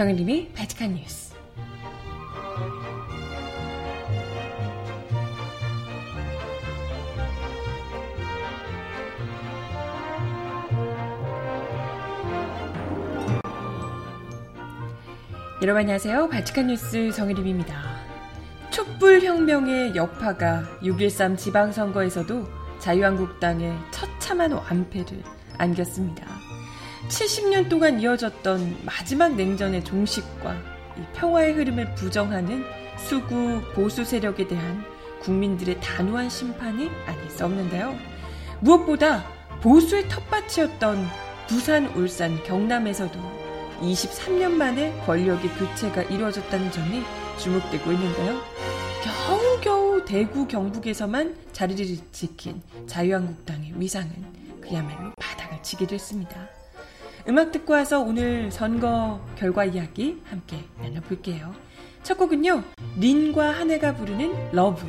정은림이 바칙한 뉴스. 여러분 안녕하세요. 바칙한 뉴스 정혜림입니다. 촛불혁명의 여파가 6.13 지방선거에서도 자유한국당의 처참한 완패를 안겼습니다. 70년 동안 이어졌던 마지막 냉전의 종식과 평화의 흐름을 부정하는 수구 보수 세력에 대한 국민들의 단호한 심판이 아닐 수 없는데요. 무엇보다 보수의 텃밭이었던 부산, 울산, 경남에서도 23년 만에 권력의 교체가 이루어졌다는 점이 주목되고 있는데요. 겨우겨우 대구 경북에서만 자리를 지킨 자유한국당의 위상은 그야말로 바닥을 치게 됐습니다. 음악 듣고 와서 오늘 선거 결과 이야기 함께 나눠볼게요. 첫 곡은요, 린과 한해가 부르는 LOVE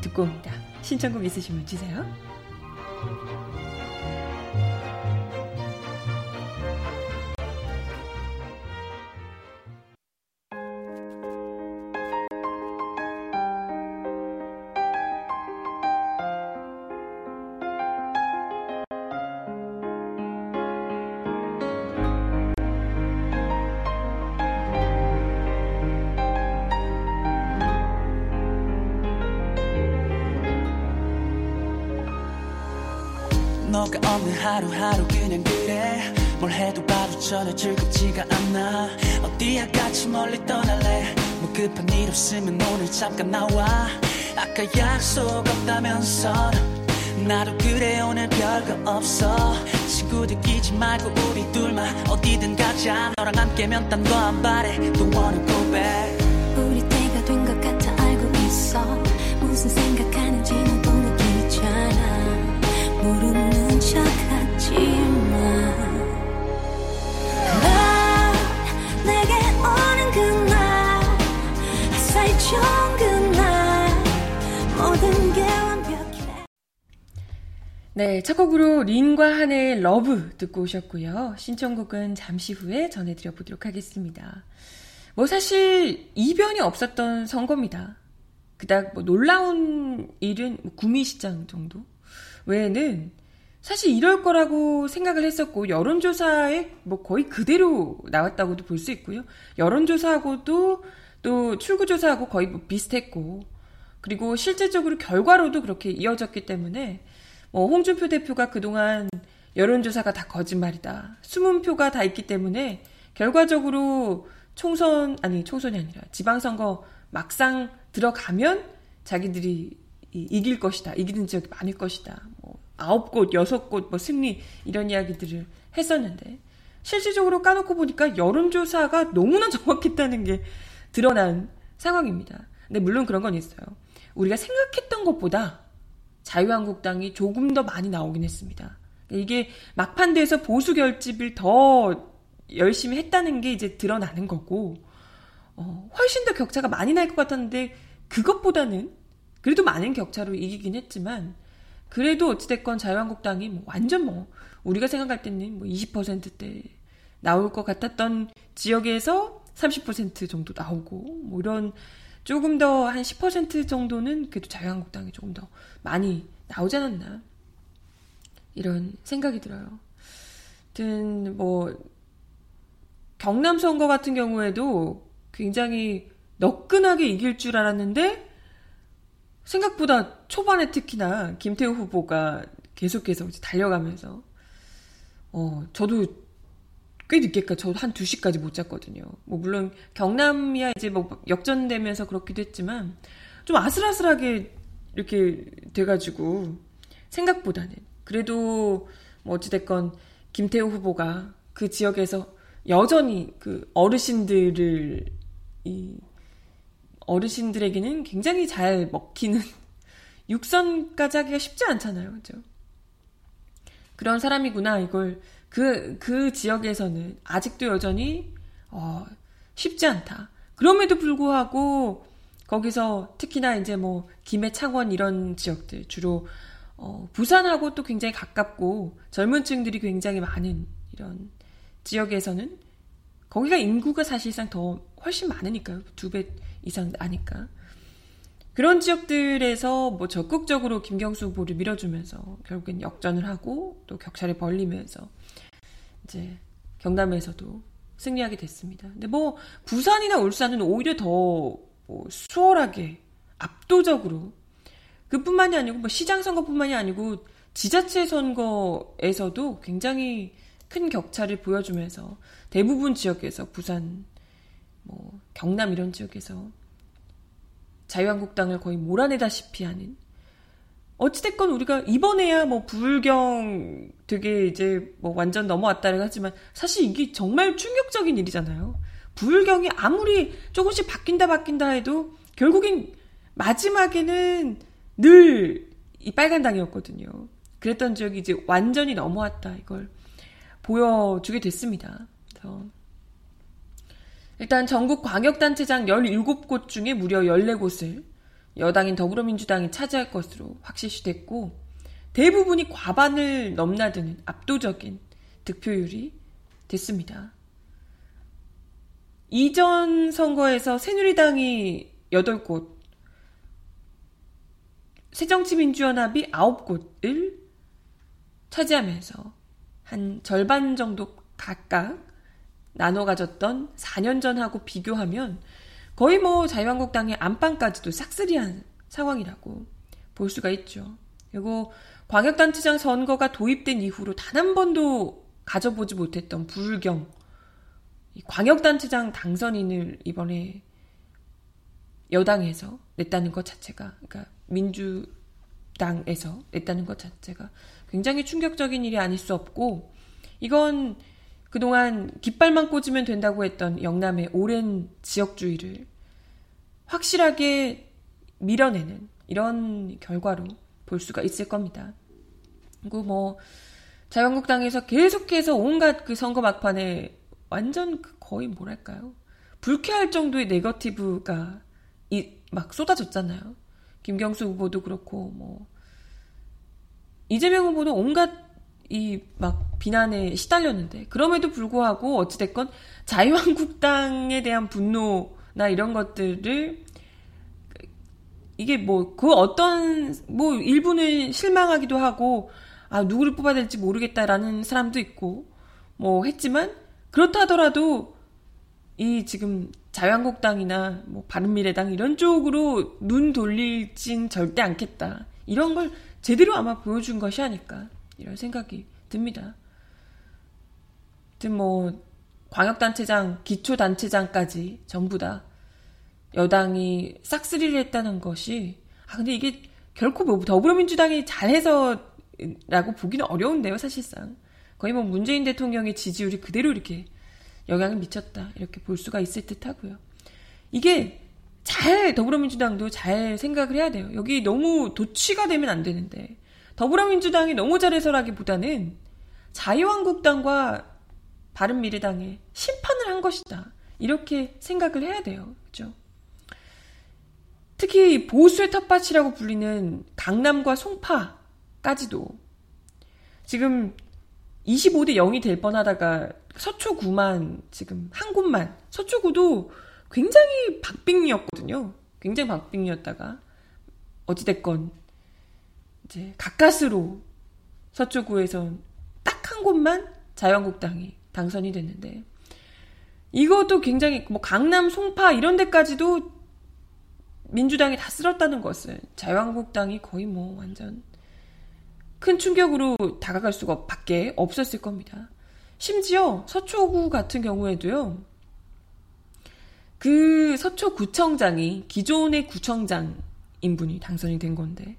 듣고 옵니다. 신청곡 있으시면 주세요. 너가 없는 하루하루 그냥 그래. 뭘 해도 바로 전혀 즐겁지가 않아. 어디야 같이 멀리 떠날래? 뭐 급한 일 없으면 오늘 잠깐 나와. 아까 약속 없다면서 나도 그래 오늘 별거 없어. 친구들 끼지 말고 우리 둘만 어디든 가자. 너랑 함께면 딴 거 안 바래. Wanna go back 네, 첫 곡으로 린과 한해의 Love 듣고 오셨고요. 신청곡은 잠시 후에 전해드려 보도록 하겠습니다. 뭐 사실 이변이 없었던 선거입니다. 그닥 뭐 놀라운 일은 뭐 구미시장 정도 외에는 사실 이럴 거라고 생각을 했었고 여론조사에 뭐 거의 그대로 나왔다고도 볼 수 있고요. 여론조사하고도 또 출구조사하고 거의 뭐 비슷했고 그리고 실제적으로 결과로도 그렇게 이어졌기 때문에 뭐 홍준표 대표가 그동안 여론조사가 다 거짓말이다. 숨은 표가 다 있기 때문에 결과적으로 총선, 아니, 총선이 아니라 지방선거 막상 들어가면 자기들이 이- 이길 것이다. 이기는 지역이 많을 것이다. 뭐, 아홉 곳, 여섯 곳, 뭐, 승리, 이런 이야기들을 했었는데, 실질적으로 까놓고 보니까 여론조사가 너무나 정확했다는 게 드러난 상황입니다. 근데 물론 그런 건 있어요. 우리가 생각했던 것보다 자유한국당이 조금 더 많이 나오긴 했습니다. 이게 막판대에서 보수 결집을 더 열심히 했다는 게 이제 드러나는 거고, 어, 훨씬 더 격차가 많이 날 것 같았는데, 그것보다는 그래도 많은 격차로 이기긴 했지만, 그래도 어찌됐건 자유한국당이 뭐 완전 뭐, 우리가 생각할 때는 뭐 20%대 나올 것 같았던 지역에서 30% 정도 나오고, 뭐 이런 조금 더 한 10% 정도는 그래도 자유한국당이 조금 더 많이 나오지 않았나. 이런 생각이 들어요. 하여튼, 뭐, 경남 선거 같은 경우에도 굉장히 너끈하게 이길 줄 알았는데, 생각보다 초반에 특히나 김태우 후보가 계속해서 달려가면서, 어, 저도 꽤 늦게까지, 저도 한 2시까지 못 잤거든요. 뭐, 물론 경남이야 이제 뭐 역전되면서 그렇기도 했지만, 좀 아슬아슬하게 이렇게 돼가지고, 생각보다는. 그래도, 뭐, 어찌됐건, 김태우 후보가 그 지역에서 여전히 그 어르신들을, 이, 어르신들에게는 굉장히 잘 먹히는 육선까지 하기가 쉽지 않잖아요. 그죠? 그런 사람이구나, 이걸. 그, 그 지역에서는 아직도 여전히, 어, 쉽지 않다. 그럼에도 불구하고, 거기서 특히나 이제 뭐, 김해, 창원 이런 지역들, 주로, 어, 부산하고 또 굉장히 가깝고, 젊은 층들이 굉장히 많은 이런 지역에서는 거기가 인구가 사실상 더 훨씬 많으니까요. 두 배 이상 나니까. 그런 지역들에서 뭐 적극적으로 김경수 후보를 밀어주면서 결국엔 역전을 하고 또 격차를 벌리면서 이제 경남에서도 승리하게 됐습니다. 근데 뭐 부산이나 울산은 오히려 더 뭐 수월하게 압도적으로 그뿐만이 아니고 뭐 시장 선거뿐만이 아니고 지자체 선거에서도 굉장히 큰 격차를 보여주면서 대부분 지역에서 부산, 뭐 경남 이런 지역에서 자유한국당을 거의 몰아내다시피 하는 어찌됐건 우리가 이번에야 뭐 불경 되게 이제 뭐 완전 넘어왔다고 하지만 사실 이게 정말 충격적인 일이잖아요. 불경이 아무리 조금씩 바뀐다 바뀐다 해도 결국엔 마지막에는 늘 이 빨간당이었거든요. 그랬던 지역이 이제 완전히 넘어왔다 이걸 보여주게 됐습니다. 그래서 일단 전국 광역단체장 17곳 중에 무려 14곳을 여당인 더불어민주당이 차지할 것으로 확실시 됐고 대부분이 과반을 넘나드는 압도적인 득표율이 됐습니다. 이전 선거에서 새누리당이 8곳, 새정치민주연합이 9곳을 차지하면서 한 절반 정도 각각 나눠 가졌던 4년 전하고 비교하면 거의 뭐 자유한국당의 안방까지도 싹쓸이한 상황이라고 볼 수가 있죠. 그리고 광역단체장 선거가 도입된 이후로 단 한 번도 가져보지 못했던 불경 광역단체장 당선인을 이번에 여당에서 냈다는 것 자체가 그러니까 민주당에서 냈다는 것 자체가 굉장히 충격적인 일이 아닐 수 없고 이건 그동안 깃발만 꽂으면 된다고 했던 영남의 오랜 지역주의를 확실하게 밀어내는 이런 결과로 볼 수가 있을 겁니다. 그리고 뭐 자유한국당에서 계속해서 온갖 그 선거 막판에 완전 그 거의 뭐랄까요 불쾌할 정도의 네거티브가 이, 막 쏟아졌잖아요. 김경수 후보도 그렇고 뭐 이재명 후보도 온갖 이 막 비난에 시달렸는데 그럼에도 불구하고 어찌 됐건 자유한국당에 대한 분노나 이런 것들을 이게 뭐 그 어떤 뭐 일부는 실망하기도 하고 아 누구를 뽑아야 될지 모르겠다라는 사람도 있고 뭐 했지만 그렇다 하더라도 이 지금 자유한국당이나 뭐 바른미래당 이런 쪽으로 눈 돌릴진 절대 않겠다 이런 걸 제대로 아마 보여준 것이 아닐까 이런 생각이 듭니다. 뭐 광역단체장, 기초단체장까지 전부 다 여당이 싹쓸이를 했다는 것이 아 근데 이게 결코 뭐 더불어민주당이 잘해서라고 보기는 어려운데요 사실상 거의 뭐 문재인 대통령의 지지율이 그대로 이렇게 영향을 미쳤다 이렇게 볼 수가 있을 듯 하고요. 이게 잘 더불어민주당도 잘 생각을 해야 돼요. 여기 너무 도취가 되면 안 되는데 더불어민주당이 너무 잘해서라기보다는 자유한국당과 바른미래당의 심판을 한 것이다. 이렇게 생각을 해야 돼요. 그죠? 특히 보수의 텃밭이라고 불리는 강남과 송파까지도 지금 25대 0이 될 뻔하다가 서초구만 지금 한 곳만 서초구도 굉장히 박빙이었거든요. 굉장히 박빙이었다가 어찌됐건 이제 가까스로 서초구에서 딱한 곳만 자유한국당이 당선이 됐는데 이것도 굉장히 뭐 강남 송파 이런 데까지도 민주당이 다 쓸었다는 것은 자유한국당이 거의 뭐 완전 큰 충격으로 다가갈 수가 밖에 없었을 겁니다. 심지어 서초구 같은 경우에도요. 그 서초구청장이 기존의 구청장인 분이 당선이 된 건데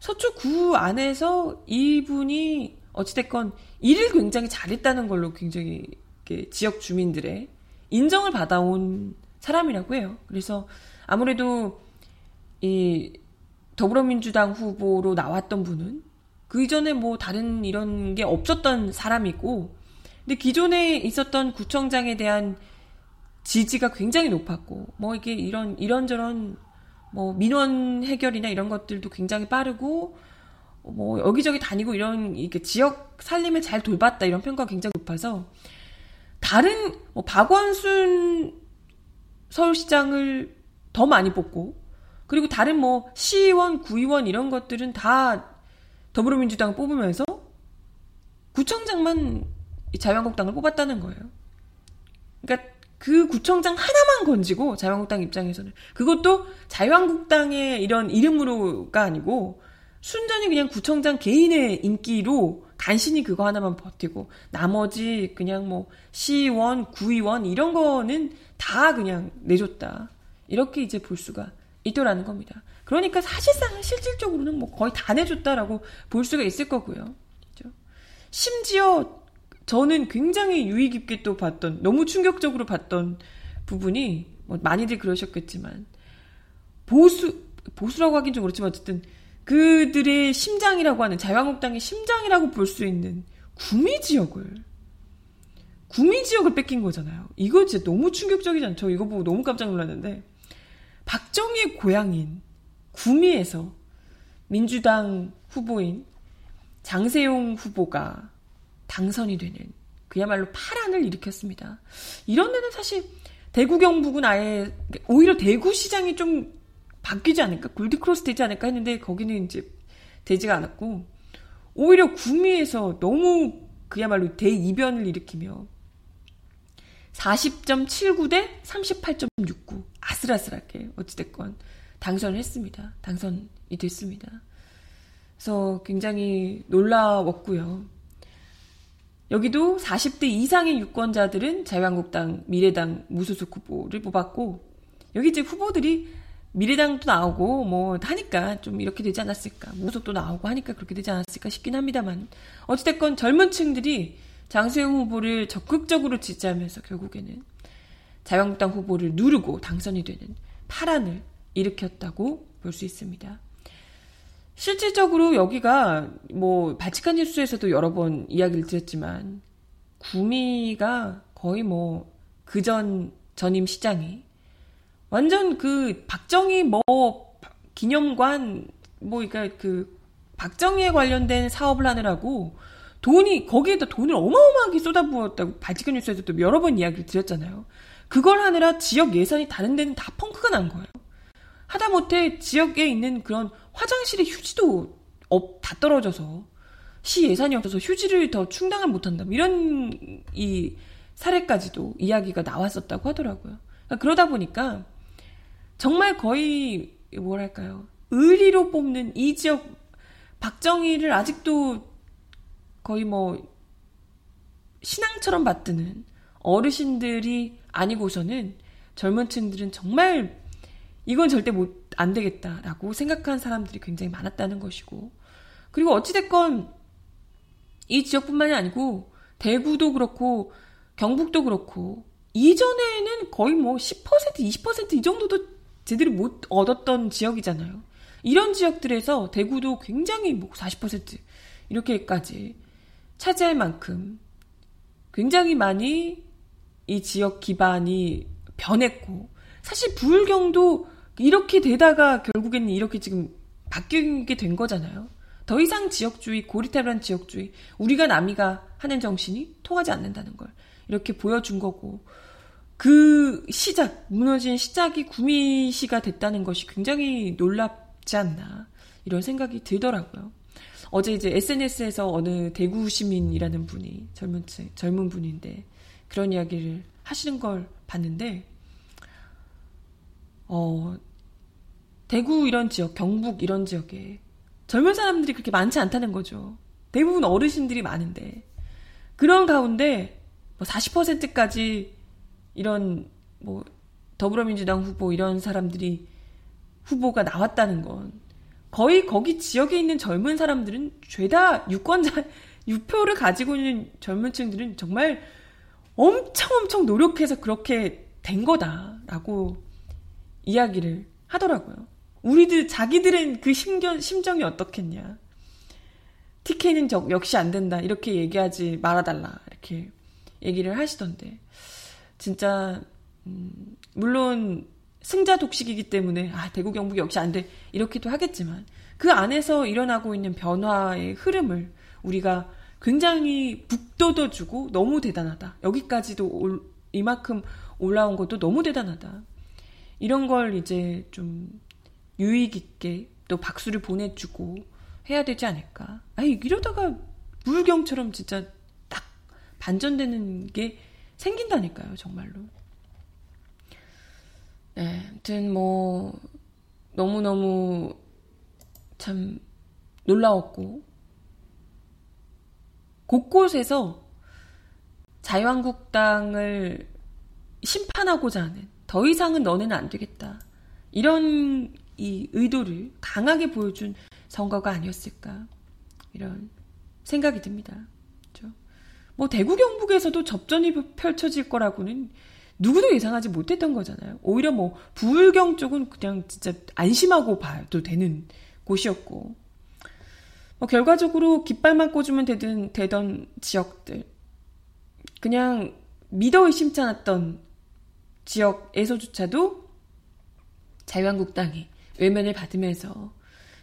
서초구 안에서 이분이 어찌됐건 일을 굉장히 잘했다는 걸로 굉장히 지역 주민들의 인정을 받아온 사람이라고 해요. 그래서 아무래도 이 더불어민주당 후보로 나왔던 분은 그 이전에 뭐 다른 이런 게 없었던 사람이고, 근데 기존에 있었던 구청장에 대한 지지가 굉장히 높았고, 뭐 이게 이런 이런저런 뭐 민원 해결이나 이런 것들도 굉장히 빠르고 뭐 여기저기 다니고 이런 이게 지역 살림을 잘 돌봤다 이런 평가가 굉장히 높아서 다른 뭐 박원순 서울시장을 더 많이 뽑고 그리고 다른 뭐 시의원, 구의원 이런 것들은 다 더불어민주당 뽑으면서 구청장만 자유한국당을 뽑았다는 거예요. 그러니까 그 구청장 하나만 건지고 자유한국당 입장에서는 그것도 자유한국당의 이런 이름으로가 아니고 순전히 그냥 구청장 개인의 인기로 간신히 그거 하나만 버티고 나머지 그냥 뭐 시의원, 구의원 이런 거는 다 그냥 내줬다. 이렇게 이제 볼 수가 있더라는 겁니다. 그러니까 사실상 실질적으로는 뭐 거의 다 내줬다라고 볼 수가 있을 거고요. 그렇죠? 심지어 저는 굉장히 유의 깊게 또 봤던 너무 충격적으로 봤던 부분이 뭐 많이들 그러셨겠지만 보수 보수라고 하긴 좀 그렇지만 어쨌든 그들의 심장이라고 하는 자유한국당의 심장이라고 볼 수 있는 구미 지역을 구미 지역을 뺏긴 거잖아요. 이거 진짜 너무 충격적이지 않죠? 이거 보고 너무 깜짝 놀랐는데 박정희의 고향인 구미에서 민주당 후보인 장세용 후보가 당선이 되는 그야말로 파란을 일으켰습니다. 이런 데는 사실 대구 경북은 아예 오히려 대구 시장이 좀 바뀌지 않을까 골드크로스 되지 않을까 했는데 거기는 이제 되지가 않았고 오히려 구미에서 너무 그야말로 대이변을 일으키며 40.79 대 38.69 아슬아슬하게 어찌됐건 당선을 했습니다. 당선이 됐습니다. 그래서 굉장히 놀라웠고요. 여기도 40대 이상의 유권자들은 자유한국당, 미래당 무소속 후보를 뽑았고 여기 이제 후보들이 미래당도 나오고 뭐 하니까 좀 이렇게 되지 않았을까 무소속도 나오고 하니까 그렇게 되지 않았을까 싶긴 합니다만 어찌됐건 젊은 층들이 장수영 후보를 적극적으로 지지하면서 결국에는 자유한국당 후보를 누르고 당선이 되는 파란을 일으켰다고 볼 수 있습니다. 실질적으로 여기가 뭐 발칙한 뉴스에서도 여러 번 이야기를 드렸지만 구미가 거의 뭐 그전 전임 시장이 완전 그 박정희 뭐 기념관 뭐 그러니까 그 박정희에 관련된 사업을 하느라고 돈이 거기에다 돈을 어마어마하게 쏟아부었다고 발칙한 뉴스에서도 여러 번 이야기를 드렸잖아요. 그걸 하느라 지역 예산이 다른 데는 다 펑크가 난 거예요. 하다못해 지역에 있는 그런 화장실의 휴지도 업, 다 떨어져서 시 예산이 없어서 휴지를 더 충당을 못한다. 뭐 이런 이 사례까지도 이야기가 나왔었다고 하더라고요. 그러니까 그러다 보니까 정말 거의 뭐랄까요 의리로 뽑는 이 지역 박정희를 아직도 거의 뭐 신앙처럼 받드는 어르신들이 아니고서는 젊은 층들은 정말 이건 절대 못 안 되겠다라고 생각한 사람들이 굉장히 많았다는 것이고 그리고 어찌됐건 이 지역뿐만이 아니고 대구도 그렇고 경북도 그렇고 이전에는 거의 뭐 10% 20%이 정도도 제대로 못 얻었던 지역이잖아요. 이런 지역들에서 대구도 굉장히 뭐 40% 이렇게까지 차지할 만큼 굉장히 많이 이 지역 기반이 변했고 사실 부울경도 이렇게 되다가 결국에는 이렇게 지금 바뀌게 된 거잖아요. 더 이상 지역주의, 고리타분한 지역주의, 우리가 남이가 하는 정신이 통하지 않는다는 걸 이렇게 보여준 거고, 그 시작, 무너진 시작이 구미시가 됐다는 것이 굉장히 놀랍지 않나, 이런 생각이 들더라고요. 어제 이제 SNS에서 어느 대구 시민이라는 분이 젊은 젊은 분인데 그런 이야기를 하시는 걸 봤는데 어 대구 이런 지역, 경북 이런 지역에 젊은 사람들이 그렇게 많지 않다는 거죠. 대부분 어르신들이 많은데 그런 가운데 뭐 40%까지 이런 뭐 더불어민주당 후보 이런 사람들이 후보가 나왔다는 건 거의 거기 지역에 있는 젊은 사람들은 죄다 유권자 유표를 가지고 있는 젊은 층들은 정말 엄청 엄청 노력해서 그렇게 된 거다라고 이야기를 하더라고요. 우리들 자기들은 그 심견, 심정이 어떻겠냐. TK는 저, 역시 안 된다. 이렇게 얘기하지 말아달라. 이렇게 얘기를 하시던데. 진짜 음, 물론 승자 독식이기 때문에 아 대구 경북이 역시 안 돼. 이렇게도 하겠지만 그 안에서 일어나고 있는 변화의 흐름을 우리가 굉장히 북돋워주고 너무 대단하다. 여기까지도 올, 이만큼 올라온 것도 너무 대단하다. 이런 걸 이제 좀 유익 있게 또 박수를 보내주고 해야 되지 않을까. 아니, 이러다가 물경처럼 진짜 딱 반전되는 게 생긴다니까요, 정말로. 네, 아무튼 뭐, 너무너무 참 놀라웠고, 곳곳에서 자유한국당을 심판하고자 하는, 더 이상은 너네는 안 되겠다. 이런 이 의도를 강하게 보여준 선거가 아니었을까. 이런 생각이 듭니다. 그렇죠? 뭐 대구 경북에서도 접전이 펼쳐질 거라고는 누구도 예상하지 못했던 거잖아요. 오히려 뭐 부울경 쪽은 그냥 진짜 안심하고 봐도 되는 곳이었고 뭐 결과적으로 깃발만 꽂으면 되던, 되던 지역들 그냥 믿어 의심치 않았던 지역에서조차도 자유한국당이 외면을 받으면서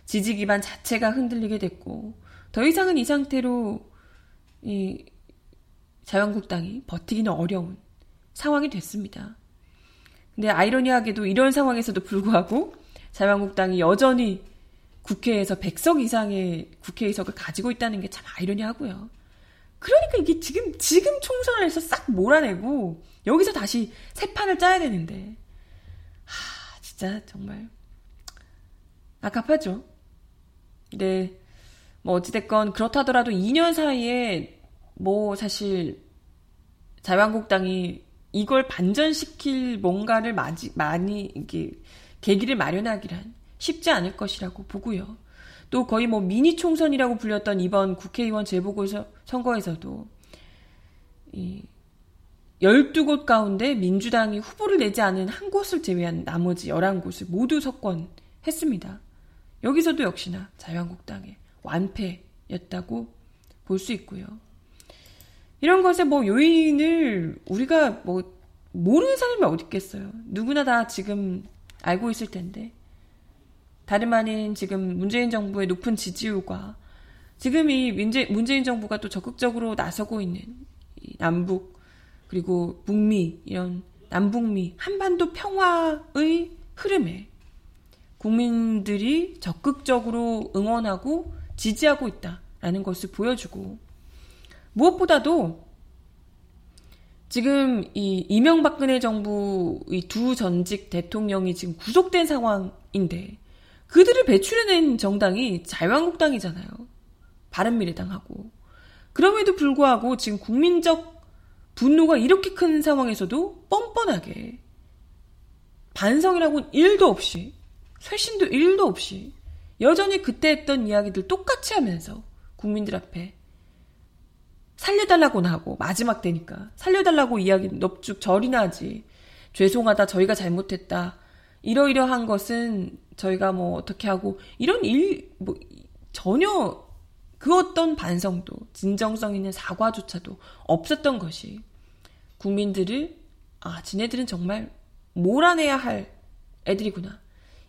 지지 기반 자체가 흔들리게 됐고 더 이상은 이 상태로 이 자유한국당이 버티기는 어려운 상황이 됐습니다. 근데 아이러니하게도 이런 상황에서도 불구하고 자유한국당이 여전히 국회에서 100석 이상의 국회 의석을 가지고 있다는 게 참 아이러니하고요. 그러니까 이게 지금 지금 총선을 해서 싹 몰아내고 여기서 다시 새 판을 짜야 되는데 하 진짜 정말 아깝하죠. 네. 뭐 어찌됐건 그렇다더라도 2년 사이에 뭐 사실 자유한국당이 이걸 반전시킬 뭔가를 많이, 많이 이게 계기를 마련하기란 쉽지 않을 것이라고 보고요. 또 거의 뭐 미니 총선이라고 불렸던 이번 국회의원 재보궐 선거에서도 이 12곳 가운데 민주당이 후보를 내지 않은 한 곳을 제외한 나머지 11곳을 모두 석권했습니다. 여기서도 역시나 자유한국당의 완패였다고 볼 수 있고요. 이런 것의 뭐 요인을 우리가 뭐 모르는 사람이 어디 있겠어요. 누구나 다 지금 알고 있을 텐데. 다름 아닌 지금 문재인 정부의 높은 지지율과 지금 이 문재, 문재인 정부가 또 적극적으로 나서고 있는 남북 그리고 북미 이런 남북미 한반도 평화의 흐름에 국민들이 적극적으로 응원하고 지지하고 있다라는 것을 보여주고 무엇보다도 지금 이 이명박근혜 정부의 두 전직 대통령이 지금 구속된 상황인데 그들을 배출해낸 정당이 자유한국당이잖아요. 바른미래당하고. 그럼에도 불구하고 지금 국민적 분노가 이렇게 큰 상황에서도 뻔뻔하게 반성이라고는 1도 없이 쇄신도 1도 없이 여전히 그때 했던 이야기들 똑같이 하면서 국민들 앞에 살려달라고는 하고 마지막 때니까 살려달라고 이야기 넙죽 절이나 하지 죄송하다 저희가 잘못했다 이러이러한 것은 저희가 뭐 어떻게 하고 이런 일 뭐 전혀 그 어떤 반성도 진정성 있는 사과조차도 없었던 것이 국민들을 아 지네들은 정말 몰아내야 할 애들이구나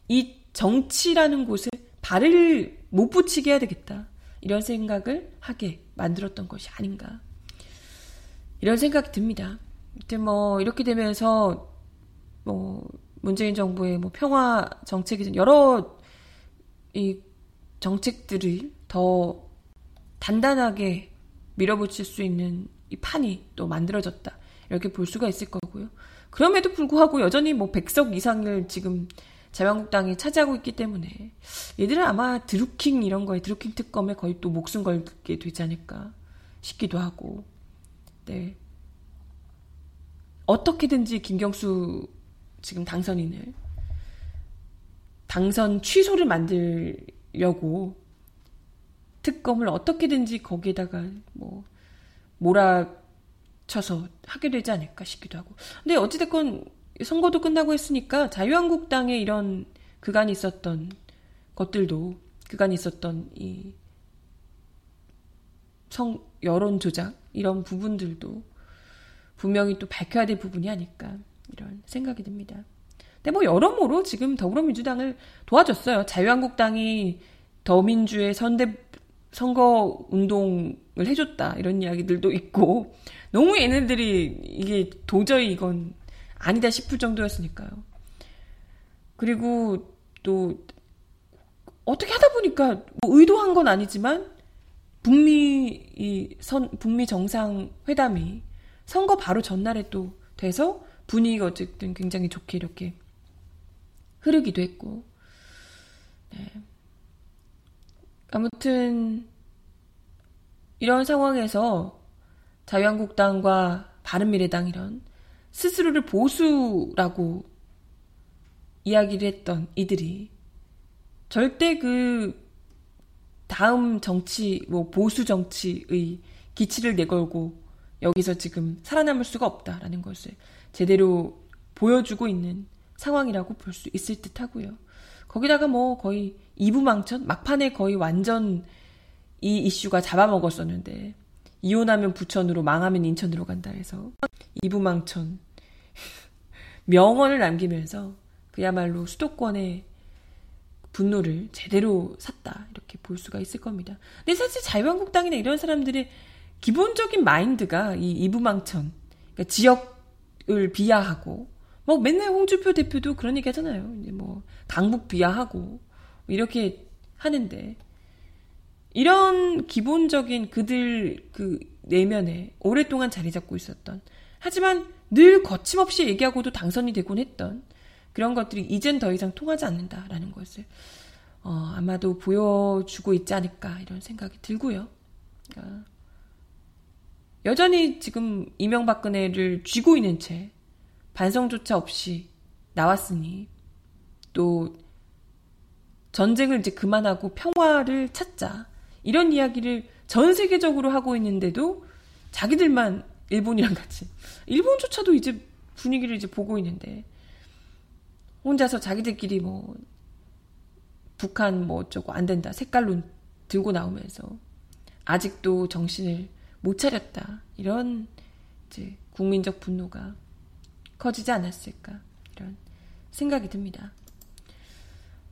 이 정치라는 곳에 발을 못 붙이게 해야 되겠다. 이런 생각을 하게 만들었던 것이 아닌가. 이런 생각이 듭니다. 아무튼 뭐 이렇게 되면서 뭐 문재인 정부의 뭐 평화 정책이 여러 이 정책들을 더 단단하게 밀어붙일 수 있는 이 판이 또 만들어졌다. 이렇게 볼 수가 있을 거고요. 그럼에도 불구하고 여전히 뭐 100석 이상을 지금 자유한국당이 차지하고 있기 때문에 얘들은 아마 드루킹 이런 거에 드루킹 특검에 거의 또 목숨 걸게 되지 않을까 싶기도 하고 네 어떻게든지 김경수 지금 당선인을. 당선 취소를 만들려고 특검을 어떻게든지 거기에다가 뭐 몰아쳐서 하게 되지 않을까 싶기도 하고. 근데 어찌됐건 선거도 끝나고 했으니까 자유한국당에 이런 그간이 있었던 것들도 그간이 있었던 이 성, 여론 조작 이런 부분들도 분명히 또 밝혀야 될 부분이 아닐까 이런 생각이 듭니다. 근데 뭐 여러모로 지금 더불어민주당을 도와줬어요. 자유한국당이 더민주의 선대 선거 운동을 해줬다 이런 이야기들도 있고 너무 얘네들이 이게 도저히 이건 아니다 싶을 정도였으니까요. 그리고 또 어떻게 하다 보니까 뭐 의도한 건 아니지만 북미 이 선 북미 정상 회담이 선거 바로 전날에 또 돼서 분위기가 어쨌든 굉장히 좋게 이렇게 흐르기도 했고 네. 아무튼 이런 상황에서 자유한국당과 바른미래당 이런 스스로를 보수라고 이야기를 했던 이들이 절대 그 다음 정치, 뭐 보수 정치의 기치를 내걸고 여기서 지금 살아남을 수가 없다라는 것을 제대로 보여주고 있는 상황이라고 볼 수 있을 듯 하고요. 거기다가 뭐 거의 이부망천? 막판에 거의 완전 이 이슈가 잡아먹었었는데, 이혼하면 부천으로 망하면 인천으로 간다 해서, 이부망천. 명언을 남기면서 그야말로 수도권의 분노를 제대로 샀다. 이렇게 볼 수가 있을 겁니다. 근데 사실 자유한국당이나 이런 사람들의 기본적인 마인드가 이 이부망천, 그러니까 지역 을 비하하고, 뭐 맨날 홍준표 대표도 그런 얘기 하잖아요. 이제 뭐 강북 비하하고 이렇게 하는데 이런 기본적인 그들 그 내면에 오랫동안 자리 잡고 있었던 하지만 늘 거침없이 얘기하고도 당선이 되곤 했던 그런 것들이 이젠 더 이상 통하지 않는다라는 것을 어, 아마도 보여주고 있지 않을까 이런 생각이 들고요. 그러니까 여전히 지금 이명박근혜를 쥐고 있는 채 반성조차 없이 나왔으니 또 전쟁을 이제 그만하고 평화를 찾자 이런 이야기를 전 세계적으로 하고 있는데도 자기들만 일본이랑 같이 일본조차도 이제 분위기를 이제 보고 있는데 혼자서 자기들끼리 뭐 북한 뭐 어쩌고 안 된다 색깔론 들고 나오면서 아직도 정신을 못 차렸다 이런 이제 국민적 분노가 커지지 않았을까 이런 생각이 듭니다.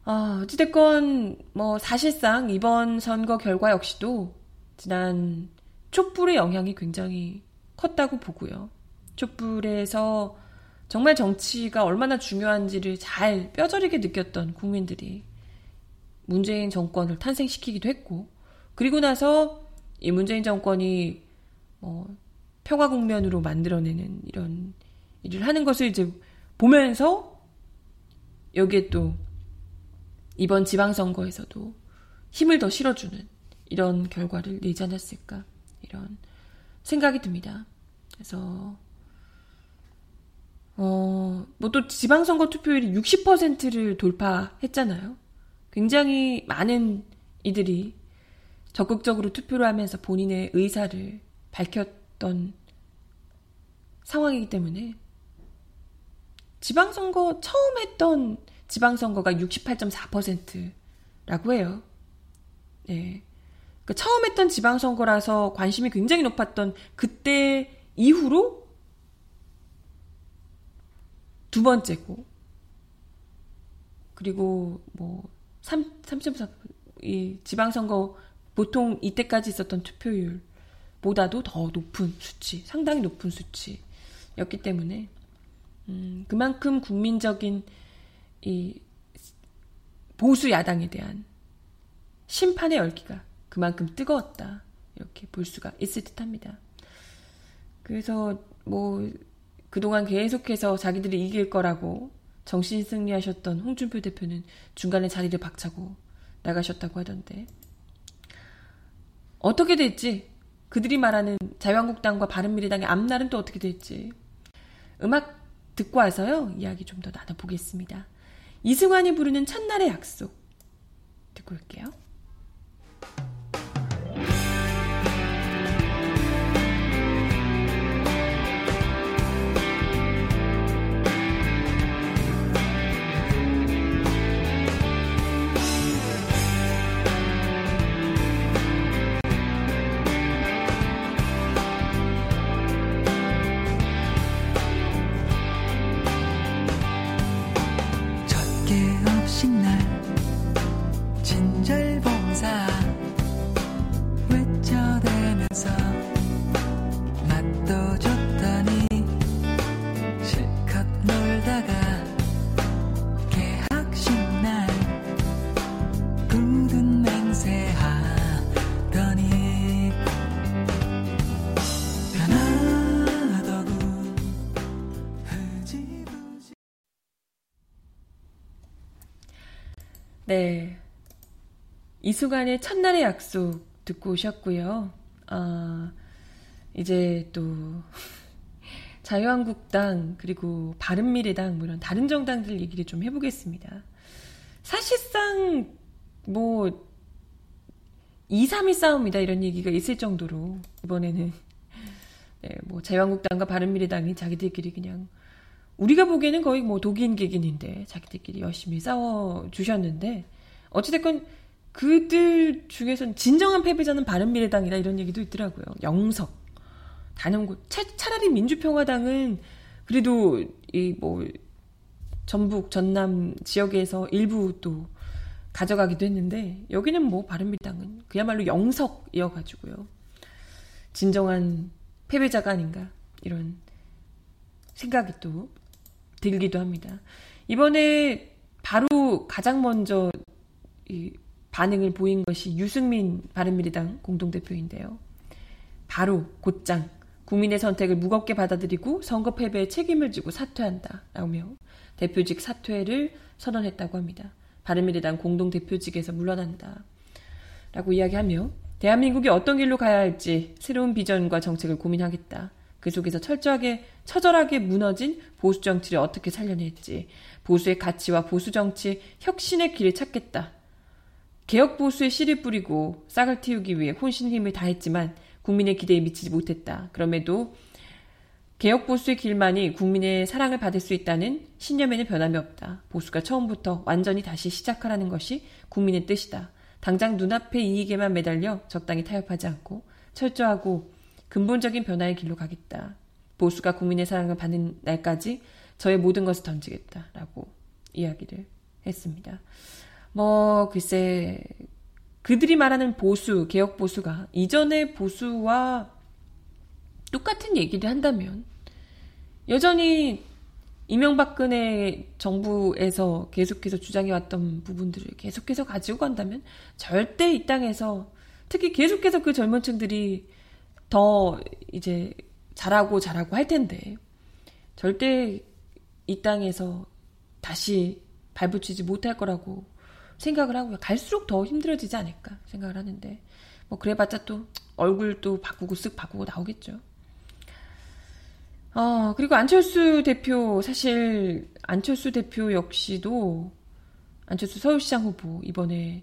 어, 어찌됐건 뭐 사실상 이번 선거 결과 역시도 지난 촛불의 영향이 굉장히 컸다고 보고요. 촛불에서 정말 정치가 얼마나 중요한지를 잘 뼈저리게 느꼈던 국민들이 문재인 정권을 탄생시키기도 했고, 그리고 나서 이 문재인 정권이 뭐 평화 국면으로 만들어내는 이런 일을 하는 것을 이제 보면서 여기에 또 이번 지방선거에서도 힘을 더 실어주는 이런 결과를 내지 않았을까 이런 생각이 듭니다. 그래서 어, 뭐 또 지방선거 투표율이 60%를 돌파했잖아요. 굉장히 많은 이들이 적극적으로 투표를 하면서 본인의 의사를 밝혔던 상황이기 때문에 지방선거 처음 했던 지방선거가 68.4%라고 해요. 네. 그 처음 했던 지방선거라서 관심이 굉장히 높았던 그때 이후로 두 번째고, 그리고 뭐, 3, 3.4, 이 지방선거 보통 이때까지 있었던 투표율보다도 더 높은 수치, 상당히 높은 수치였기 때문에, 음, 그만큼 국민적인 이 보수 야당에 대한 심판의 열기가 그만큼 뜨거웠다. 이렇게 볼 수가 있을 듯 합니다. 그래서 뭐 그동안 계속해서 자기들이 이길 거라고 정신 승리하셨던 홍준표 대표는 중간에 자리를 박차고 나가셨다고 하던데 어떻게 될지 그들이 말하는 자유한국당과 바른미래당의 앞날은 또 어떻게 될지 음악 듣고 와서요, 이야기 좀 더 나눠보겠습니다. 이승환이 부르는 첫날의 약속. 듣고 올게요. 이수간의 첫날의 약속 듣고 오셨고요. 아, 이제 또 자유한국당 그리고 바른미래당 뭐 이런 다른 정당들 얘기를 좀 해보겠습니다. 사실상 뭐 2, 3위 싸움이다 이런 얘기가 있을 정도로 이번에는 네, 뭐 자유한국당과 바른미래당이 자기들끼리 그냥 우리가 보기에는 거의 뭐 독인 개긴인데 자기들끼리 열심히 싸워 주셨는데 어찌됐건 그들 중에선 진정한 패배자는 바른미래당이다 이런 얘기도 있더라고요. 영석 단연고 차, 차라리 민주평화당은 그래도 이 뭐 전북 전남 지역에서 일부 또 가져가기도 했는데 여기는 뭐 바른미당은 그야말로 영석이어가지고요. 진정한 패배자가 아닌가 이런 생각이 또 들기도 합니다. 이번에 바로 가장 먼저 이 반응을 보인 것이 유승민 바른미래당 공동대표인데요. 바로 곧장 국민의 선택을 무겁게 받아들이고 선거 패배에 책임을 지고 사퇴한다. 라며 대표직 사퇴를 선언했다고 합니다. 바른미래당 공동대표직에서 물러난다. 라고 이야기하며 대한민국이 어떤 길로 가야 할지 새로운 비전과 정책을 고민하겠다. 그 속에서 철저하게, 처절하게 무너진 보수 정치를 어떻게 살려낼지, 보수의 가치와 보수 정치 혁신의 길을 찾겠다. 개혁 보수에 씨를 뿌리고 싹을 틔우기 위해 혼신 힘을 다했지만 국민의 기대에 미치지 못했다. 그럼에도 개혁 보수의 길만이 국민의 사랑을 받을 수 있다는 신념에는 변함이 없다. 보수가 처음부터 완전히 다시 시작하라는 것이 국민의 뜻이다. 당장 눈앞의 이익에만 매달려 적당히 타협하지 않고 철저하고 근본적인 변화의 길로 가겠다. 보수가 국민의 사랑을 받는 날까지 저의 모든 것을 던지겠다. 라고 이야기를 했습니다. 뭐, 글쎄, 그들이 말하는 보수, 개혁 보수가 이전의 보수와 똑같은 얘기를 한다면 여전히 이명박근혜 정부에서 계속해서 주장해왔던 부분들을 계속해서 가지고 간다면 절대 이 땅에서 특히 계속해서 그 젊은 층들이 더 이제 잘하고 잘하고 할 텐데 절대 이 땅에서 다시 발붙이지 못할 거라고 생각을 하고요. 갈수록 더 힘들어지지 않을까 생각을 하는데 뭐 그래봤자 또 얼굴도 바꾸고 쓱 바꾸고 나오겠죠. 어, 그리고 안철수 대표, 사실, 안철수 대표 역시도, 안철수 서울시장 후보, 이번에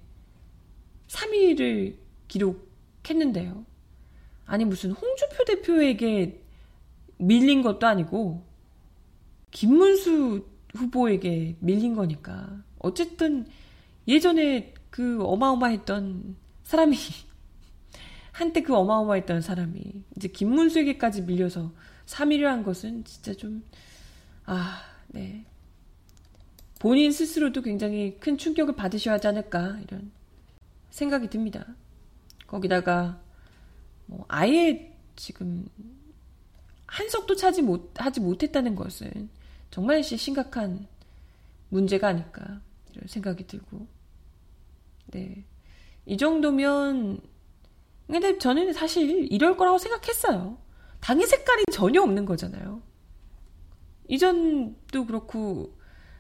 3위를 기록했는데요. 아니, 무슨 홍준표 대표에게 밀린 것도 아니고, 김문수 후보에게 밀린 거니까. 어쨌든, 예전에 그 어마어마했던 사람이 한때 그 어마어마했던 사람이 이제 김문수에게까지 밀려서 3위를 한 것은 진짜 좀 아, 네. 본인 스스로도 굉장히 큰 충격을 받으셔야 하지 않을까 이런 생각이 듭니다. 거기다가 뭐 아예 지금 한석도 차지 못 하지 못했다는 것은 정말 심각한 문제가 아닐까 이런 생각이 들고 네. 이 정도면, 근데 저는 사실 이럴 거라고 생각했어요. 당의 색깔이 전혀 없는 거잖아요. 이전도 그렇고,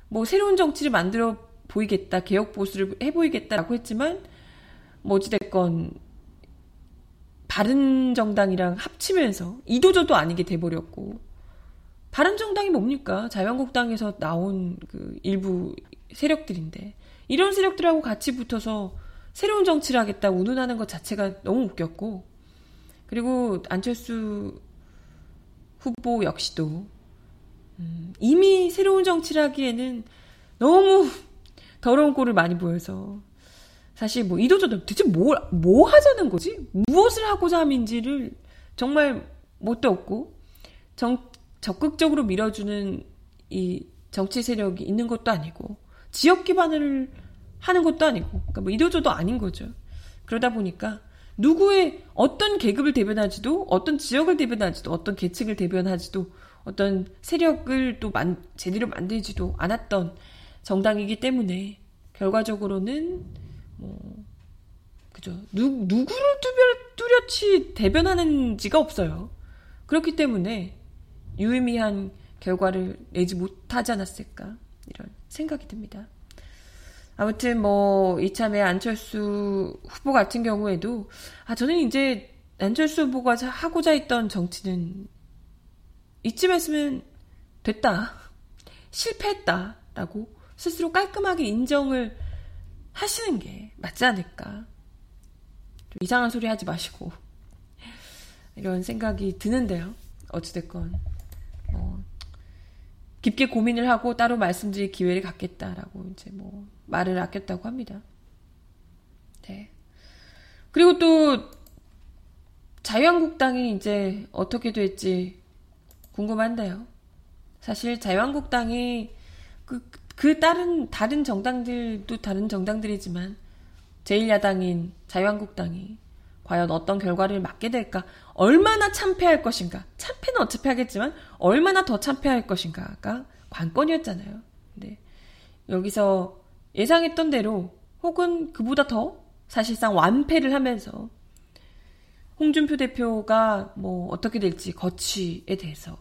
뭐 새로운 정치를 만들어 보이겠다, 개혁 보수를 해보이겠다라고 했지만, 뭐 어찌됐건, 바른 정당이랑 합치면서 이도저도 아니게 돼버렸고, 바른 정당이 뭡니까? 자유한국당에서 나온 그 일부 세력들인데, 이런 세력들하고 같이 붙어서 새로운 정치를 하겠다 운운하는 것 자체가 너무 웃겼고 그리고 안철수 후보 역시도 음, 이미 새로운 정치를 하기에는 너무 더러운 꼴을 많이 보여서 사실 뭐 이도저도 대체 뭐, 뭐 하자는 거지? 무엇을 하고자 함인지를 정말 못도 없고 정, 적극적으로 밀어주는 이 정치 세력이 있는 것도 아니고 지역 기반을 하는 것도 아니고, 그러니까 뭐 이도저도 아닌 거죠. 그러다 보니까 누구의 어떤 계급을 대변하지도, 어떤 지역을 대변하지도, 어떤 계층을 대변하지도, 어떤 세력을 또 만, 제대로 만들지도 않았던 정당이기 때문에 결과적으로는 뭐 그죠 누, 누구를 뚜렷, 뚜렷이 대변하는지가 없어요. 그렇기 때문에 유의미한 결과를 내지 못하지 않았을까 이런 생각이 듭니다. 아무튼 뭐 이참에 안철수 후보 같은 경우에도 아 저는 이제 안철수 후보가 하고자 했던 정치는 이쯤 했으면 됐다. 실패했다라고 스스로 깔끔하게 인정을 하시는 게 맞지 않을까. 이상한 소리 하지 마시고 이런 생각이 드는데요. 어찌됐건 뭐 깊게 고민을 하고 따로 말씀드릴 기회를 갖겠다라고 이제 뭐 말을 아꼈다고 합니다. 네. 그리고 또 자유한국당이 이제 어떻게 될지 궁금한데요. 사실 자유한국당이 그, 그 다른 다른 정당들도 다른 정당들이지만 제1야당인 자유한국당이 과연 어떤 결과를 맞게 될까? 얼마나 참패할 것인가? 참패는 어차피 하겠지만 얼마나 더 참패할 것인가가 관건이었잖아요. 근데 여기서 예상했던 대로 혹은 그보다 더 사실상 완패를 하면서 홍준표 대표가 뭐 어떻게 될지 거취에 대해서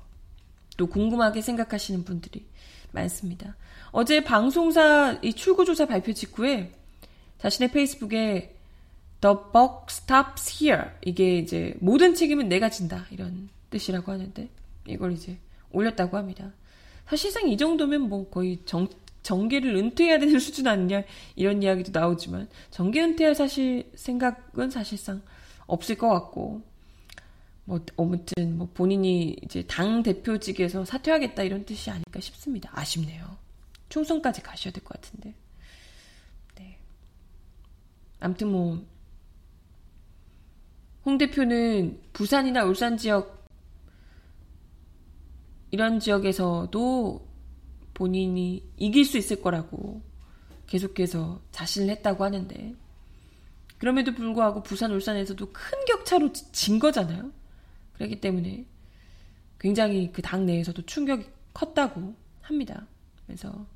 또 궁금하게 생각하시는 분들이 많습니다. 어제 방송사 이 출구조사 발표 직후에 자신의 페이스북에 The buck stops here. 이게 이제 모든 책임은 내가 진다. 이런 뜻이라고 하는데 이걸 이제 올렸다고 합니다. 사실상 이 정도면 뭐 거의 정, 정계를 은퇴해야 되는 수준 아니냐 이런 이야기도 나오지만 정계 은퇴할 사실 생각은 사실상 없을 것 같고 뭐 아무튼 뭐 본인이 이제 당 대표직에서 사퇴하겠다 이런 뜻이 아닐까 싶습니다. 아쉽네요. 총선까지 가셔야 될 것 같은데. 네. 아무튼 뭐, 홍 대표는 부산이나 울산 지역, 이런 지역에서도 본인이 이길 수 있을 거라고 계속해서 자신을 했다고 하는데, 그럼에도 불구하고 부산, 울산에서도 큰 격차로 진 거잖아요. 그렇기 때문에 굉장히 그 당 내에서도 충격이 컸다고 합니다. 그래서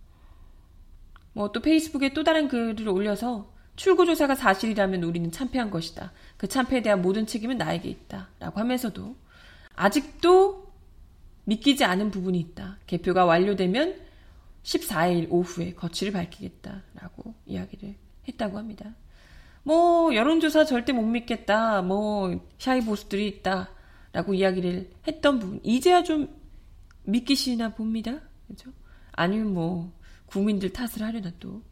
뭐 또 페이스북에 또 다른 글을 올려서 출구조사가 사실이라면 우리는 참패한 것이다. 그 참패에 대한 모든 책임은 나에게 있다. 라고 하면서도 아직도 믿기지 않은 부분이 있다. 개표가 완료되면 14일 오후에 거취를 밝히겠다. 라고 이야기를 했다고 합니다. 뭐, 여론조사 절대 못 믿겠다. 뭐, 샤이 보수들이 있다. 라고 이야기를 했던 부분. 이제야 좀 믿기시나 봅니다. 그죠? 아니면 뭐, 국민들 탓을 하려나 또.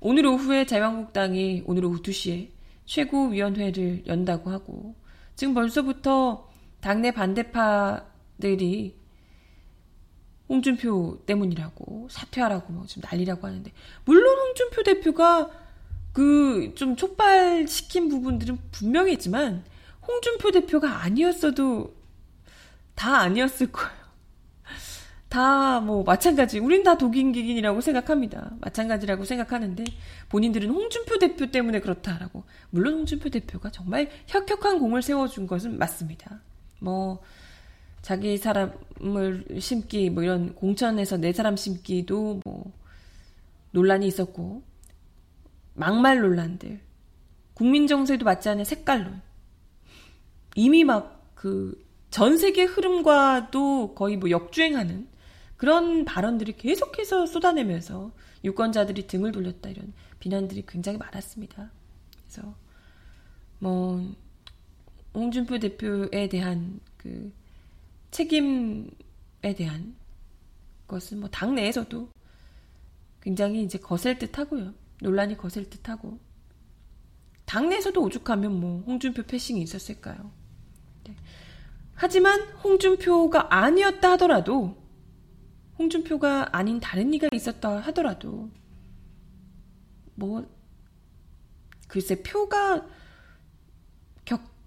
오늘 오후에 자유한국당이 오늘 오후 2시에 최고위원회를 연다고 하고 지금 벌써부터 당내 반대파들이 홍준표 때문이라고 사퇴하라고 뭐 지금 난리라고 하는데 물론 홍준표 대표가 그 좀 촉발시킨 부분들은 분명히 있지만 홍준표 대표가 아니었어도 다 아니었을 거예요. 다 뭐 마찬가지. 우린 다 독인기긴이라고 생각합니다. 마찬가지라고 생각하는데 본인들은 홍준표 대표 때문에 그렇다라고. 물론 홍준표 대표가 정말 혁혁한 공을 세워준 것은 맞습니다. 뭐 자기 사람을 심기 뭐 이런 공천에서 내 사람 심기도 뭐 논란이 있었고 막말 논란들 국민 정서에도 맞지 않는 색깔론 이미 막 그 전 세계 흐름과도 거의 뭐 역주행하는 그런 발언들이 계속해서 쏟아내면서 유권자들이 등을 돌렸다 이런 비난들이 굉장히 많았습니다. 그래서 뭐 홍준표 대표에 대한 그 책임에 대한 것은 뭐 당내에서도 굉장히 이제 거셀 듯하고요. 논란이 거셀 듯하고 당내에서도 오죽하면 뭐 홍준표 패싱이 있었을까요? 네. 하지만 홍준표가 아니었다 하더라도 홍준표가 아닌 다른 이가 있었다 하더라도 뭐 글쎄 표가 격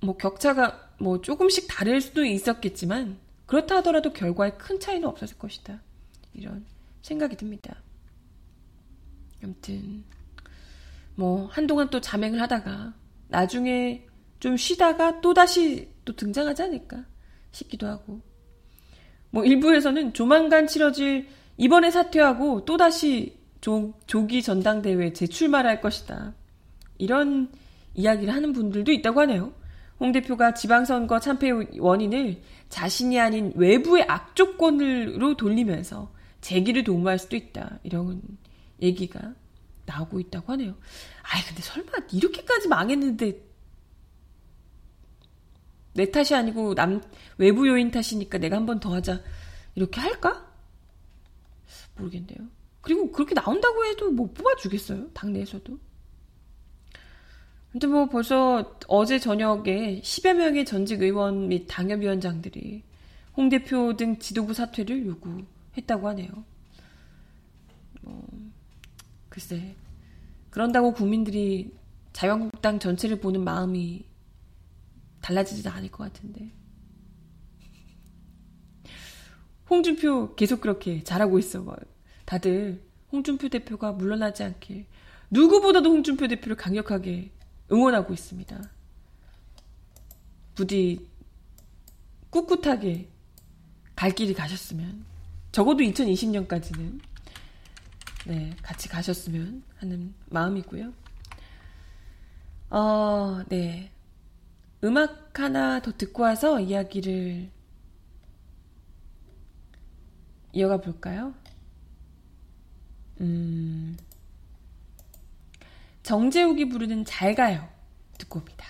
뭐 격차가 뭐 조금씩 다를 수도 있었겠지만 그렇다 하더라도 결과에 큰 차이는 없었을 것이다. 이런 생각이 듭니다. 아무튼 뭐 한동안 또 자맹을 하다가 나중에 좀 쉬다가 또 다시 또 등장하지 않을까 싶기도 하고 뭐 일부에서는 조만간 치러질 이번에 사퇴하고 또다시 조, 조기 전당대회 재출마할 것이다. 이런 이야기를 하는 분들도 있다고 하네요. 홍 대표가 지방선거 참패 원인을 자신이 아닌 외부의 악조건으로 돌리면서 재기를 도모할 수도 있다. 이런 얘기가 나오고 있다고 하네요. 아이, 근데 설마 이렇게까지 망했는데 내 탓이 아니고 남 외부 요인 탓이니까 내가 한 번 더 하자 이렇게 할까? 모르겠네요. 그리고 그렇게 나온다고 해도 뭐 뽑아주겠어요? 당내에서도. 근데 뭐 벌써 어제 저녁에 10여 명의 전직 의원 및 당협위원장들이 홍 대표 등 지도부 사퇴를 요구했다고 하네요. 뭐, 글쎄. 그런다고 국민들이 자유한국당 전체를 보는 마음이 달라지지 않을 것 같은데. 홍준표 계속 그렇게 잘하고 있어. 막. 다들 홍준표 대표가 물러나지 않길 누구보다도 홍준표 대표를 강력하게 응원하고 있습니다. 부디 꿋꿋하게 갈 길이 가셨으면 적어도 2020년까지는 네, 같이 가셨으면 하는 마음이고요. 어, 네. 음악 하나 더 듣고 와서 이야기를 이어가 볼까요? 음, 정재욱이 부르는 잘 가요. 듣고 옵니다.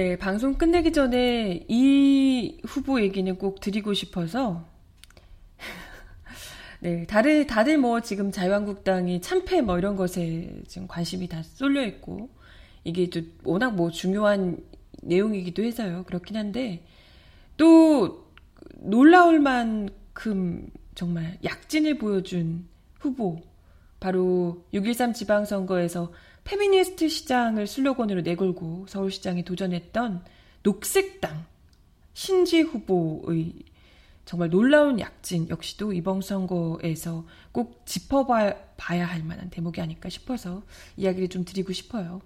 네, 방송 끝내기 전에 이 후보 얘기는 꼭 드리고 싶어서 네, 다들 다들 뭐 지금 자유한국당이 참패 뭐 이런 것에 지금 관심이 다 쏠려 있고 이게 또 워낙 뭐 중요한 내용이기도 해서요. 그렇긴 한데 또 놀라울 만큼 정말 약진을 보여준 후보 바로 6.13 지방선거에서 페미니스트 시장을 슬로건으로 내걸고 서울시장에 도전했던 녹색당 신지 후보의 정말 놀라운 약진 역시도 이번 선거에서 꼭 짚어봐야 할 만한 대목이 아닐까 싶어서 이야기를 좀 드리고 싶어요.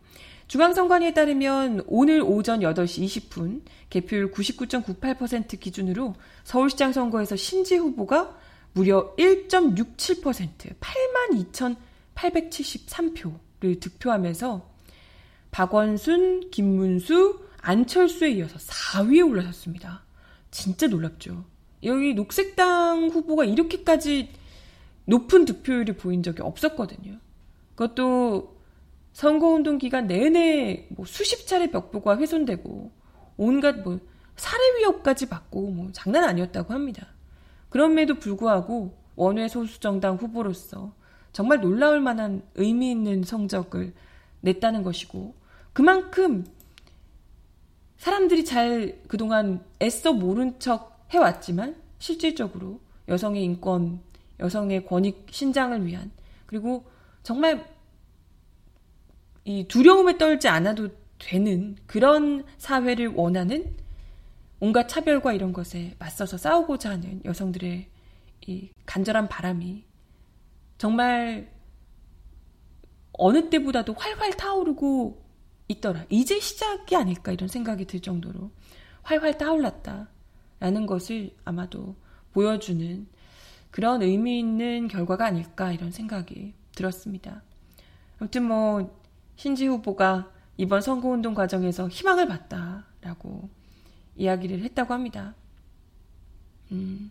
중앙선관위에 따르면 오늘 오전 8시 20분 개표율 99.98% 기준으로 서울시장 선거에서 신지 후보가 무려 1.67% 82,873표 를 득표하면서 박원순, 김문수, 안철수에 이어서 4위에 올라섰습니다. 진짜 놀랍죠. 여기 녹색당 후보가 이렇게까지 높은 득표율을 보인 적이 없었거든요. 그것도 선거운동 기간 내내 뭐 수십 차례 벽보가 훼손되고 온갖 뭐 살해 위협까지 받고 뭐 장난 아니었다고 합니다. 그럼에도 불구하고 원외 소수정당 후보로서 정말 놀라울 만한 의미 있는 성적을 냈다는 것이고 그만큼 사람들이 잘 그동안 애써 모른 척 해왔지만 실질적으로 여성의 인권, 여성의 권익 신장을 위한 그리고 정말 이 두려움에 떨지 않아도 되는 그런 사회를 원하는 온갖 차별과 이런 것에 맞서서 싸우고자 하는 여성들의 이 간절한 바람이 정말 어느 때보다도 활활 타오르고 있더라. 이제 시작이 아닐까 이런 생각이 들 정도로 활활 타올랐다라는 것을 아마도 보여주는 그런 의미 있는 결과가 아닐까 이런 생각이 들었습니다. 아무튼 뭐 신지 후보가 이번 선거운동 과정에서 희망을 봤다라고 이야기를 했다고 합니다. 음,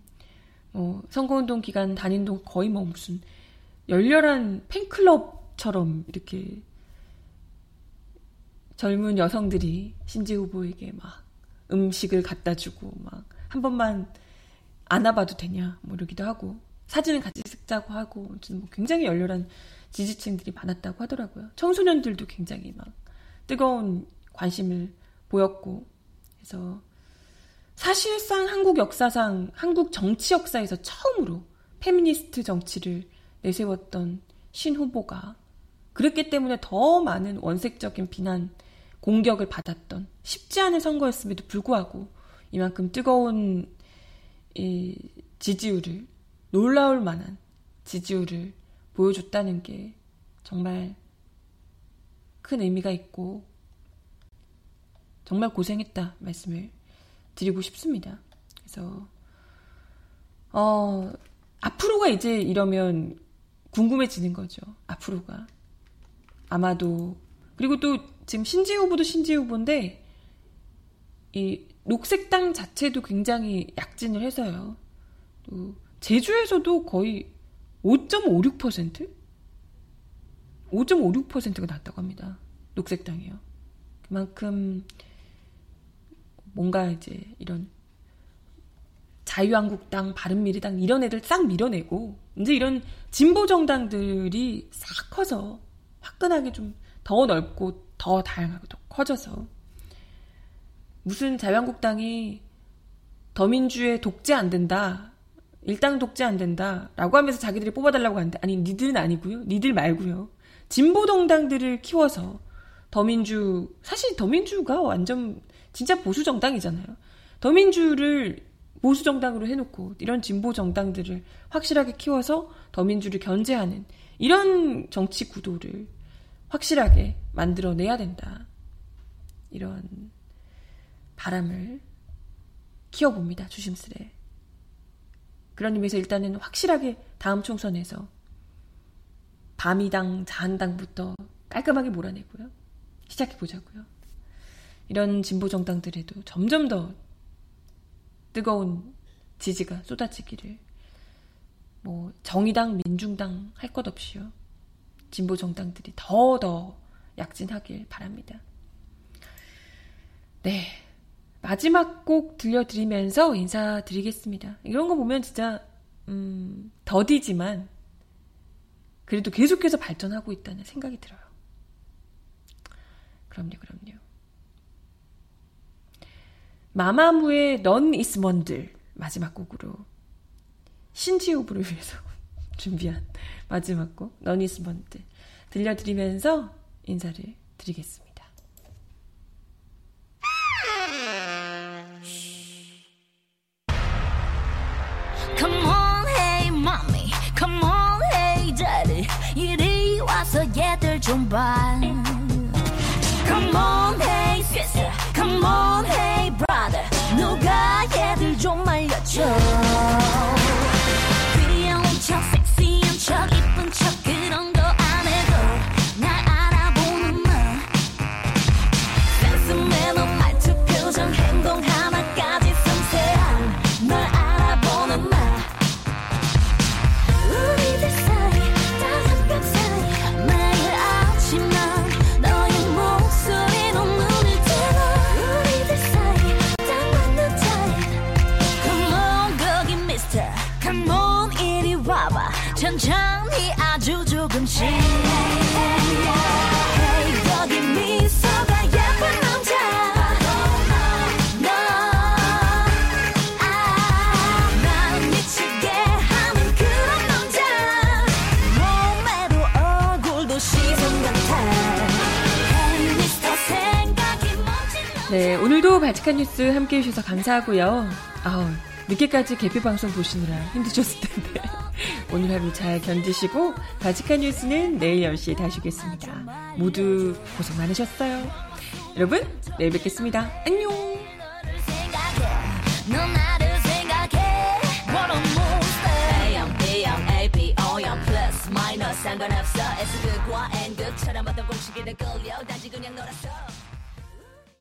뭐 선거운동 기간 단인도 거의 뭐 무슨 열렬한 팬클럽처럼 이렇게 젊은 여성들이 신지 후보에게 막 음식을 갖다 주고 막 한 번만 안아봐도 되냐 뭐 이러기도 하고 사진을 같이 찍자고 하고 뭐 굉장히 열렬한 지지층들이 많았다고 하더라고요. 청소년들도 굉장히 막 뜨거운 관심을 보였고 그래서 사실상 한국 역사상 한국 정치 역사에서 처음으로 페미니스트 정치를 내세웠던 신 후보가 그랬기 때문에 더 많은 원색적인 비난 공격을 받았던 쉽지 않은 선거였음에도 불구하고 이만큼 뜨거운 이 지지율을 놀라울 만한 지지율을 보여줬다는 게 정말 큰 의미가 있고 정말 고생했다 말씀을 드리고 싶습니다. 그래서 어 앞으로가 이제 이러면 궁금해지는 거죠. 앞으로가 아마도 그리고 또 지금 신지 후보도 신지 후보인데 이 녹색당 자체도 굉장히 약진을 해서요. 또 제주에서도 거의 5.56%? 5.56%가 났다고 합니다. 녹색당이요. 그만큼 뭔가 이제 이런 자유한국당, 바른미래당 이런 애들 싹 밀어내고 이제 이런 진보 정당들이 싹 커서 화끈하게 좀 더 넓고 더 다양하고 더 커져서 무슨 자유한국당이 더민주의 독재 안 된다. 일당 독재 안 된다. 라고 하면서 자기들이 뽑아달라고 하는데, 아니, 니들은 아니고요. 니들 말고요. 진보 정당들을 키워서 더민주, 사실 더민주가 완전 진짜 보수 정당이잖아요. 더민주를 보수 정당으로 해놓고 이런 진보 정당들을 확실하게 키워서 더민주를 견제하는 이런 정치 구도를 확실하게 만들어내야 된다. 이런 바람을 키워봅니다. 조심스레. 그런 의미에서 일단은 확실하게 다음 총선에서 밤이당, 자한당부터 깔끔하게 몰아내고요. 시작해보자고요. 이런 진보 정당들에도 점점 더 뜨거운 지지가 쏟아지기를 뭐 정의당, 민중당 할 것 없이요. 진보 정당들이 더 더 약진하길 바랍니다. 네. 마지막 곡 들려드리면서 인사드리겠습니다. 이런 거 보면 진짜, 음, 더디지만, 그래도 계속해서 발전하고 있다는 생각이 들어요. 그럼요, 그럼요. 마마무의 넌 이스 먼들 마지막 곡으로 신지호부를 위해서 준비한 마지막 곡 넌 이스 먼들 들려드리면서 인사를 드리겠습니다. 얘들 좀 봐. Come on, hey sister. Come on, hey. 누가 얘들 좀 말려줘. 바칙한 뉴스 함께 해주셔서 감사하고요. 아우, 늦게까지 개표 방송 보시느라 힘드셨을 텐데. 오늘 하루 잘 견디시고, 바칙한 뉴스는 내일 10시에 다시 오겠습니다. 모두 고생 많으셨어요. 여러분, 내일 뵙겠습니다. 안녕! 상관없어 S극과 N극처럼 어떤 공식에도 끌려 단지 그냥 놀았어